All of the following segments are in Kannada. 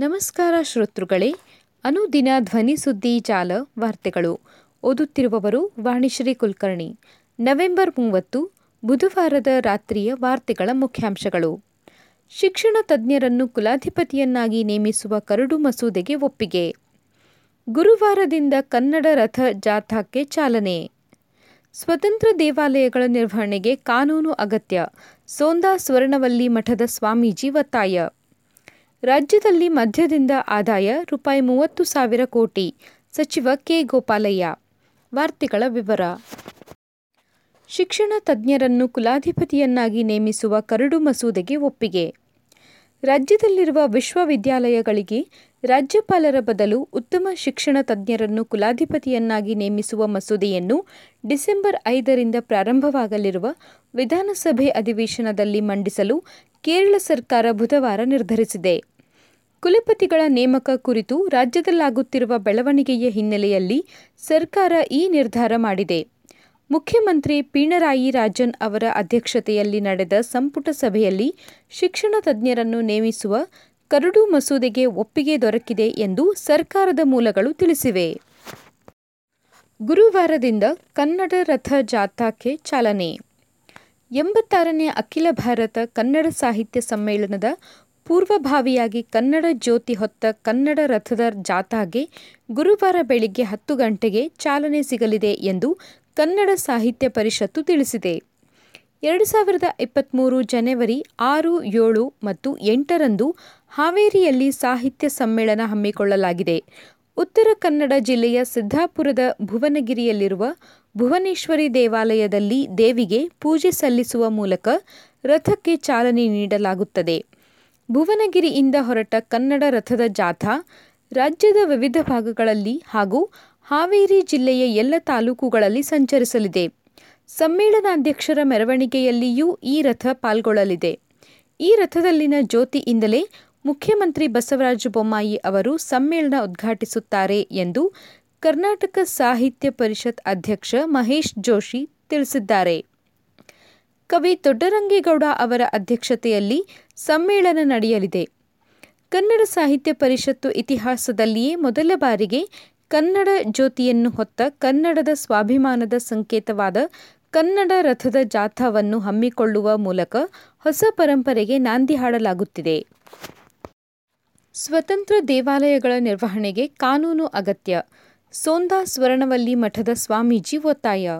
ನಮಸ್ಕಾರ ಶ್ರೋತೃಗಳೇ, ಅನುದಿನ ಧ್ವನಿ ಸುದ್ದಿ ಜಾಲ ವಾರ್ತೆಗಳು. ಓದುತ್ತಿರುವವರು ವಾಣಿಶ್ರೀ ಕುಲಕರ್ಣಿ. ನವೆಂಬರ್ ಮೂವತ್ತು, ಬುಧವಾರದ ರಾತ್ರಿಯ ವಾರ್ತೆಗಳ ಮುಖ್ಯಾಂಶಗಳು. ಶಿಕ್ಷಣ ತಜ್ಞರನ್ನು ಕುಲಾಧಿಪತಿಯನ್ನಾಗಿ ನೇಮಿಸುವ ಕರಡು ಮಸೂದೆಗೆ ಒಪ್ಪಿಗೆ. ಗುರುವಾರದಿಂದ ಕನ್ನಡ ರಥ ಜಾಥಾಕ್ಕೆ ಚಾಲನೆ. ಸ್ವತಂತ್ರ ದೇವಾಲಯಗಳ ನಿರ್ವಹಣೆಗೆ ಕಾನೂನು ಅಗತ್ಯ. ಸೋಂದಾ ಸ್ವರ್ಣವಲ್ಲಿ ಮಠದ ಸ್ವಾಮೀಜಿ ಒತ್ತಾಯ. ರಾಜ್ಯದಲ್ಲಿ ಮದ್ಯದಿಂದ ಆದಾಯ ರೂಪಾಯಿ ಮೂವತ್ತು ಸಾವಿರ ಕೋಟಿ. ಸಚಿವ ಕೆ. ಗೋಪಾಲಯ್ಯ. ವಾರ್ತೆಗಳ ವಿವರ. ಶಿಕ್ಷಣ ತಜ್ಞರನ್ನು ಕುಲಾಧಿಪತಿಯನ್ನಾಗಿ ನೇಮಿಸುವ ಕರಡು ಮಸೂದೆಗೆ ಒಪ್ಪಿಗೆ. ರಾಜ್ಯದಲ್ಲಿರುವ ವಿಶ್ವವಿದ್ಯಾಲಯಗಳಿಗೆ ರಾಜ್ಯಪಾಲರ ಬದಲು ಉತ್ತಮ ಶಿಕ್ಷಣ ತಜ್ಞರನ್ನು ಕುಲಾಧಿಪತಿಯನ್ನಾಗಿ ನೇಮಿಸುವ ಮಸೂದೆಯನ್ನು ಡಿಸೆಂಬರ್ ಐದರಿಂದ ಪ್ರಾರಂಭವಾಗಲಿರುವ ವಿಧಾನಸಭೆ ಅಧಿವೇಶನದಲ್ಲಿ ಮಂಡಿಸಲು ಕೇರಳ ಸರ್ಕಾರ ಬುಧವಾರ ನಿರ್ಧರಿಸಿದೆ. ಕುಲಪತಿಗಳ ನೇಮಕ ಕುರಿತು ರಾಜ್ಯದಲ್ಲಾಗುತ್ತಿರುವ ಬೆಳವಣಿಗೆಯ ಹಿನ್ನೆಲೆಯಲ್ಲಿ ಸರ್ಕಾರ ಈ ನಿರ್ಧಾರ ಮಾಡಿದೆ. ಮುಖ್ಯಮಂತ್ರಿ ಪಿಣರಾಯಿ ರಾಜನ್ ಅವರ ಅಧ್ಯಕ್ಷತೆಯಲ್ಲಿ ನಡೆದ ಸಂಪುಟ ಸಭೆಯಲ್ಲಿ ಶಿಕ್ಷಣ ತಜ್ಞರನ್ನು ನೇಮಿಸುವ ಕರಡು ಮಸೂದೆಗೆ ಒಪ್ಪಿಗೆ ದೊರಕಿದೆ ಎಂದು ಸರ್ಕಾರದ ಮೂಲಗಳು ತಿಳಿಸಿವೆ. ಗುರುವಾರದಿಂದ ಕನ್ನಡ ರಥ ಜಾಥಾಕ್ಕೆ ಚಾಲನೆ. ಎಂಬತ್ತಾರನೇ ಅಖಿಲ ಭಾರತ ಕನ್ನಡ ಸಾಹಿತ್ಯ ಸಮ್ಮೇಳನದ ಪೂರ್ವಭಾವಿಯಾಗಿ ಕನ್ನಡ ಜ್ಯೋತಿ ಹೊತ್ತ ಕನ್ನಡ ರಥದ ಜಾಥಾಗೆ ಗುರುವಾರ ಬೆಳಿಗ್ಗೆ ಹತ್ತು ಗಂಟೆಗೆ ಚಾಲನೆ ಸಿಗಲಿದೆ ಎಂದು ಕನ್ನಡ ಸಾಹಿತ್ಯ ಪರಿಷತ್ತು ತಿಳಿಸಿದೆ. ಎರಡು ಸಾವಿರದ ಇಪ್ಪತ್ತ್ಮೂರು ಜನವರಿ ಆರು, ಏಳು ಮತ್ತು ಎಂಟರಂದು ಹಾವೇರಿಯಲ್ಲಿ ಸಾಹಿತ್ಯ ಸಮ್ಮೇಳನ ಹಮ್ಮಿಕೊಳ್ಳಲಾಗಿದೆ. ಉತ್ತರ ಕನ್ನಡ ಜಿಲ್ಲೆಯ ಸಿದ್ದಾಪುರದ ಭುವನಗಿರಿಯಲ್ಲಿರುವ ಭುವನೇಶ್ವರಿ ದೇವಾಲಯದಲ್ಲಿ ದೇವಿಗೆ ಪೂಜೆ ಸಲ್ಲಿಸುವ ಮೂಲಕ ರಥಕ್ಕೆ ಚಾಲನೆ ನೀಡಲಾಗುತ್ತದೆ. ಭುವನಗಿರಿಯಿಂದ ಹೊರಟ ಕನ್ನಡ ರಥದ ಜಾಥಾ ರಾಜ್ಯದ ವಿವಿಧ ಭಾಗಗಳಲ್ಲಿ ಹಾಗೂ ಹಾವೇರಿ ಜಿಲ್ಲೆಯ ಎಲ್ಲ ತಾಲೂಕುಗಳಲ್ಲಿ ಸಂಚರಿಸಲಿದೆ. ಸಮ್ಮೇಳನಾಧ್ಯಕ್ಷರ ಮೆರವಣಿಗೆಯಲ್ಲಿಯೂ ಈ ರಥ ಪಾಲ್ಗೊಳ್ಳಲಿದೆ. ಈ ರಥದಲ್ಲಿನ ಜ್ಯೋತಿಯಿಂದಲೇ ಮುಖ್ಯಮಂತ್ರಿ ಬಸವರಾಜ ಬೊಮ್ಮಾಯಿ ಅವರು ಸಮ್ಮೇಳನ ಉದ್ಘಾಟಿಸುತ್ತಾರೆ ಎಂದು ಕರ್ನಾಟಕ ಸಾಹಿತ್ಯ ಪರಿಷತ್ ಅಧ್ಯಕ್ಷ ಮಹೇಶ್ ಜೋಶಿ ತಿಳಿಸಿದ್ದಾರೆ. ಕವಿ ದೊಡ್ಡರಂಗೇಗೌಡ ಅವರ ಅಧ್ಯಕ್ಷತೆಯಲ್ಲಿ ಸಮ್ಮೇಳನ ನಡೆಯಲಿದೆ. ಕನ್ನಡ ಸಾಹಿತ್ಯ ಪರಿಷತ್ತು ಇತಿಹಾಸದಲ್ಲಿಯೇ ಮೊದಲ ಬಾರಿಗೆ ಕನ್ನಡ ಜ್ಯೋತಿಯನ್ನು ಹೊತ್ತ ಕನ್ನಡದ ಸ್ವಾಭಿಮಾನದ ಸಂಕೇತವಾದ ಕನ್ನಡ ರಥದ ಜಾಥಾವನ್ನು ಹಮ್ಮಿಕೊಳ್ಳುವ ಮೂಲಕ ಹೊಸ ಪರಂಪರೆಗೆ ನಾಂದಿ ಹಾಡಲಾಗುತ್ತಿದೆ. ಸ್ವತಂತ್ರ ದೇವಾಲಯಗಳ ನಿರ್ವಹಣೆಗೆ ಕಾನೂನು ಅಗತ್ಯ. ಸೋಂದಾ ಸ್ವರ್ಣವಲ್ಲಿ ಮಠದ ಸ್ವಾಮೀಜಿ ಒತ್ತಾಯ.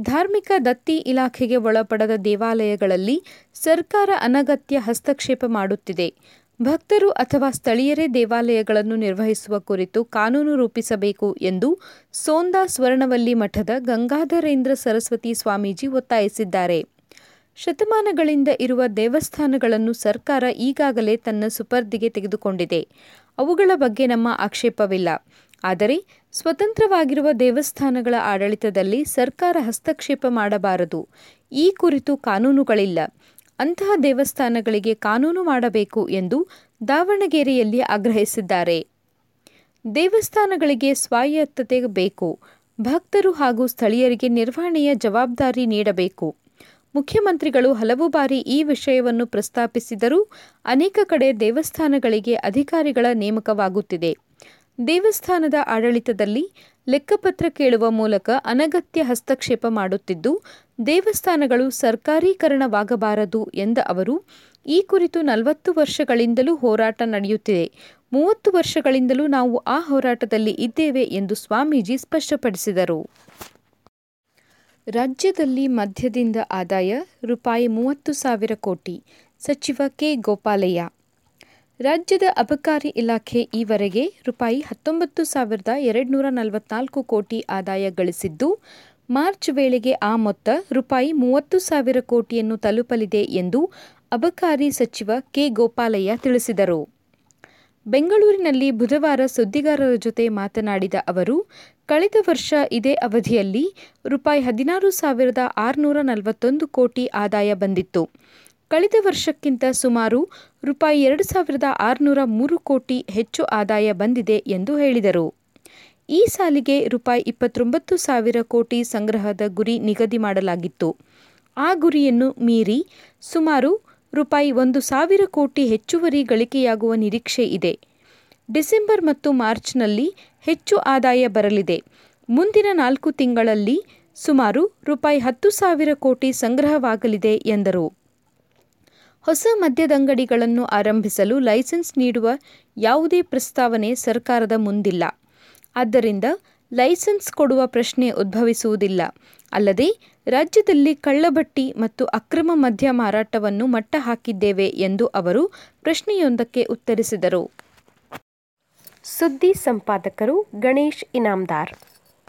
ಧಾರ್ಮಿಕ ದತ್ತಿ ಇಲಾಖೆಗೆ ಒಳಪಡದ ದೇವಾಲಯಗಳಲ್ಲಿ ಸರ್ಕಾರ ಅನಗತ್ಯ ಹಸ್ತಕ್ಷೇಪ ಮಾಡುತ್ತಿದೆ. ಭಕ್ತರು ಅಥವಾ ಸ್ಥಳೀಯರೇ ದೇವಾಲಯಗಳನ್ನು ನಿರ್ವಹಿಸುವ ಕುರಿತು ಕಾನೂನು ರೂಪಿಸಬೇಕು ಎಂದು ಸೋಂದಾ ಸ್ವರ್ಣವಲ್ಲಿ ಮಠದ ಗಂಗಾಧರೇಂದ್ರ ಸರಸ್ವತಿ ಸ್ವಾಮೀಜಿ ಒತ್ತಾಯಿಸಿದ್ದಾರೆ. ಶತಮಾನಗಳಿಂದ ಇರುವ ದೇವಸ್ಥಾನಗಳನ್ನು ಸರ್ಕಾರ ಈಗಾಗಲೇ ತನ್ನ ಸುಪರ್ದಿಗೆ ತೆಗೆದುಕೊಂಡಿದೆ. ಅವುಗಳ ಬಗ್ಗೆ ನಮ್ಮ ಆಕ್ಷೇಪವಿಲ್ಲ. ಆದರೆ ಸ್ವತಂತ್ರವಾಗಿರುವ ದೇವಸ್ಥಾನಗಳ ಆಡಳಿತದಲ್ಲಿ ಸರ್ಕಾರ ಹಸ್ತಕ್ಷೇಪ ಮಾಡಬಾರದು. ಈ ಕುರಿತು ಕಾನೂನುಗಳಿಲ್ಲ. ಅಂತಹ ದೇವಸ್ಥಾನಗಳಿಗೆ ಕಾನೂನು ಮಾಡಬೇಕು ಎಂದು ದಾವಣಗೆರೆಯಲ್ಲಿ ಆಗ್ರಹಿಸಿದ್ದಾರೆ. ದೇವಸ್ಥಾನಗಳಿಗೆ ಸ್ವಾಯತ್ತತೆ ಬೇಕು. ಭಕ್ತರು ಹಾಗೂ ಸ್ಥಳೀಯರಿಗೆ ನಿರ್ವಹಣೆಯ ಜವಾಬ್ದಾರಿ ನೀಡಬೇಕು. ಮುಖ್ಯಮಂತ್ರಿಗಳು ಹಲವು ಬಾರಿ ಈ ವಿಷಯವನ್ನು ಪ್ರಸ್ತಾಪಿಸಿದರೂ ಅನೇಕ ಕಡೆ ದೇವಸ್ಥಾನಗಳಿಗೆ ಅಧಿಕಾರಿಗಳ ನೇಮಕವಾಗುತ್ತಿದೆ. ದೇವಸ್ಥಾನದ ಆಡಳಿತದಲ್ಲಿ ಲೆಕ್ಕಪತ್ರ ಕೇಳುವ ಮೂಲಕ ಅನಗತ್ಯ ಹಸ್ತಕ್ಷೇಪ ಮಾಡುತ್ತಿದ್ದು, ದೇವಸ್ಥಾನಗಳು ಸರ್ಕಾರೀಕರಣವಾಗಬಾರದು ಎಂದ ಅವರು, ಈ ಕುರಿತು ನಲವತ್ತು ವರ್ಷಗಳಿಂದಲೂ ಹೋರಾಟ ನಡೆಯುತ್ತಿದೆ. ಮೂವತ್ತು ವರ್ಷಗಳಿಂದಲೂ ನಾವು ಆ ಹೋರಾಟದಲ್ಲಿ ಇದ್ದೇವೆ ಎಂದು ಸ್ವಾಮೀಜಿ ಸ್ಪಷ್ಟಪಡಿಸಿದರು. ರಾಜ್ಯದಲ್ಲಿ ಮದ್ಯದಿಂದ ಆದಾಯ ರೂಪಾಯಿ ಮೂವತ್ತು ಸಾವಿರ ಕೋಟಿ. ಸಚಿವ ಕೆ. ಗೋಪಾಲಯ್ಯ ರಾಜ್ಯದ ಅಬಕಾರಿ ಇಲಾಖೆ ಈವರೆಗೆ ರೂಪಾಯಿ ಹತ್ತೊಂಬತ್ತು ಸಾವಿರದ ಎರಡುನೂರ ನಲವತ್ನಾಲ್ಕು ಕೋಟಿ ಆದಾಯ ಗಳಿಸಿದ್ದು, ಮಾರ್ಚ್ ವೇಳೆಗೆ ಆ ಮೊತ್ತ ರೂಪಾಯಿ ಮೂವತ್ತು ಸಾವಿರ ಕೋಟಿಯನ್ನು ತಲುಪಲಿದೆ ಎಂದು ಅಬಕಾರಿ ಸಚಿವ ಕೆ. ಗೋಪಾಲಯ್ಯ ತಿಳಿಸಿದರು. ಬೆಂಗಳೂರಿನಲ್ಲಿ ಬುಧವಾರ ಸುದ್ದಿಗಾರರ ಜೊತೆ ಮಾತನಾಡಿದ ಅವರು, ಕಳೆದ ವರ್ಷ ಇದೇ ಅವಧಿಯಲ್ಲಿ ರೂಪಾಯಿ ಹದಿನಾರು ಸಾವಿರದ ಆರುನೂರ ನಲವತ್ತೊಂದು ಕೋಟಿ ಆದಾಯ ಬಂದಿತ್ತು. ಕಳೆದ ವರ್ಷಕ್ಕಿಂತ ಸುಮಾರು ರೂಪಾಯಿ ಎರಡು ಸಾವಿರದ ಆರುನೂರ ಮೂರು ಕೋಟಿ ಹೆಚ್ಚು ಆದಾಯ ಬಂದಿದೆ ಎಂದು ಹೇಳಿದರು. ಈ ಸಾಲಿಗೆ ರೂಪಾಯಿ ಇಪ್ಪತ್ತೊಂಬತ್ತು ಸಾವಿರ ಕೋಟಿ ಸಂಗ್ರಹದ ಗುರಿ ನಿಗದಿ ಮಾಡಲಾಗಿತ್ತು. ಆ ಗುರಿಯನ್ನು ಮೀರಿ ಸುಮಾರು ರೂಪಾಯಿ ಒಂದು ಸಾವಿರ ಕೋಟಿ ಹೆಚ್ಚುವರಿ ಗಳಿಕೆಯಾಗುವ ನಿರೀಕ್ಷೆ ಇದೆ. ಡಿಸೆಂಬರ್ ಮತ್ತು ಮಾರ್ಚ್ನಲ್ಲಿ ಹೆಚ್ಚು ಆದಾಯ ಬರಲಿದೆ. ಮುಂದಿನ ನಾಲ್ಕು ತಿಂಗಳಲ್ಲಿ ಸುಮಾರು ರೂಪಾಯಿ ಹತ್ತು ಸಾವಿರ ಕೋಟಿ ಸಂಗ್ರಹವಾಗಲಿದೆ ಎಂದರು. ಹೊಸ ಮದ್ಯದಂಗಡಿಗಳನ್ನು ಆರಂಭಿಸಲು ಲೈಸೆನ್ಸ್ ನೀಡುವ ಯಾವುದೇ ಪ್ರಸ್ತಾವನೆ ಸರ್ಕಾರದ ಮುಂದಿಲ್ಲ. ಆದ್ದರಿಂದ ಲೈಸೆನ್ಸ್ ಕೊಡುವ ಪ್ರಶ್ನೆ ಉದ್ಭವಿಸುವುದಿಲ್ಲ. ಅಲ್ಲದೆ, ರಾಜ್ಯದಲ್ಲಿ ಕಳ್ಳಭಟ್ಟಿ ಮತ್ತು ಅಕ್ರಮ ಮದ್ಯ ಮಾರಾಟವನ್ನು ಮಟ್ಟ ಹಾಕಿದ್ದೇವೆ ಎಂದು ಅವರು ಪ್ರಶ್ನೆಯೊಂದಕ್ಕೆ ಉತ್ತರಿಸಿದರು. ಸುದ್ದಿ ಸಂಪಾದಕರು ಗಣೇಶ್ ಇನಾಮ್ದಾರ್.